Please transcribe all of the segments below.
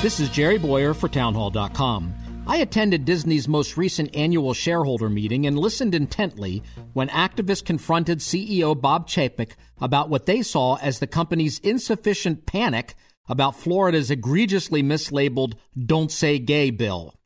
This is Jerry Bowyer for Townhall.com. I attended Disney's most recent annual shareholder meeting and listened intently when activists confronted CEO Bob Chapek about what they saw as the company's insufficient panic about Florida's egregiously mislabeled Don't Say Gay bill.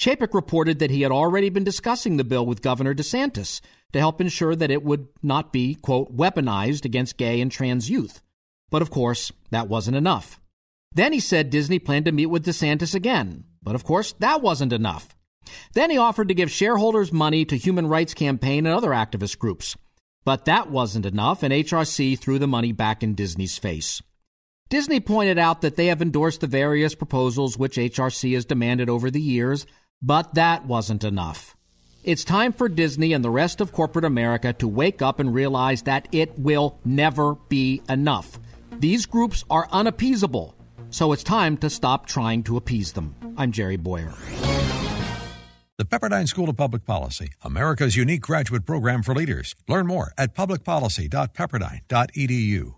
Chapek reported that he had already been discussing the bill with Governor DeSantis to help ensure that it would not be, quote, weaponized against gay and trans youth. But of course, that wasn't enough. Then he said Disney planned to meet with DeSantis again. But of course, that wasn't enough. Then he offered to give shareholders money to Human Rights Campaign and other activist groups. But that wasn't enough, and HRC threw the money back in Disney's face. Disney pointed out that they have endorsed the various proposals which HRC has demanded over the years, but that wasn't enough. It's time for Disney and the rest of corporate America to wake up and realize that it will never be enough. These groups are unappeasable. So it's time to stop trying to appease them. I'm Jerry Bowyer. The Pepperdine School of Public Policy, America's unique graduate program for leaders. Learn more at publicpolicy.pepperdine.edu.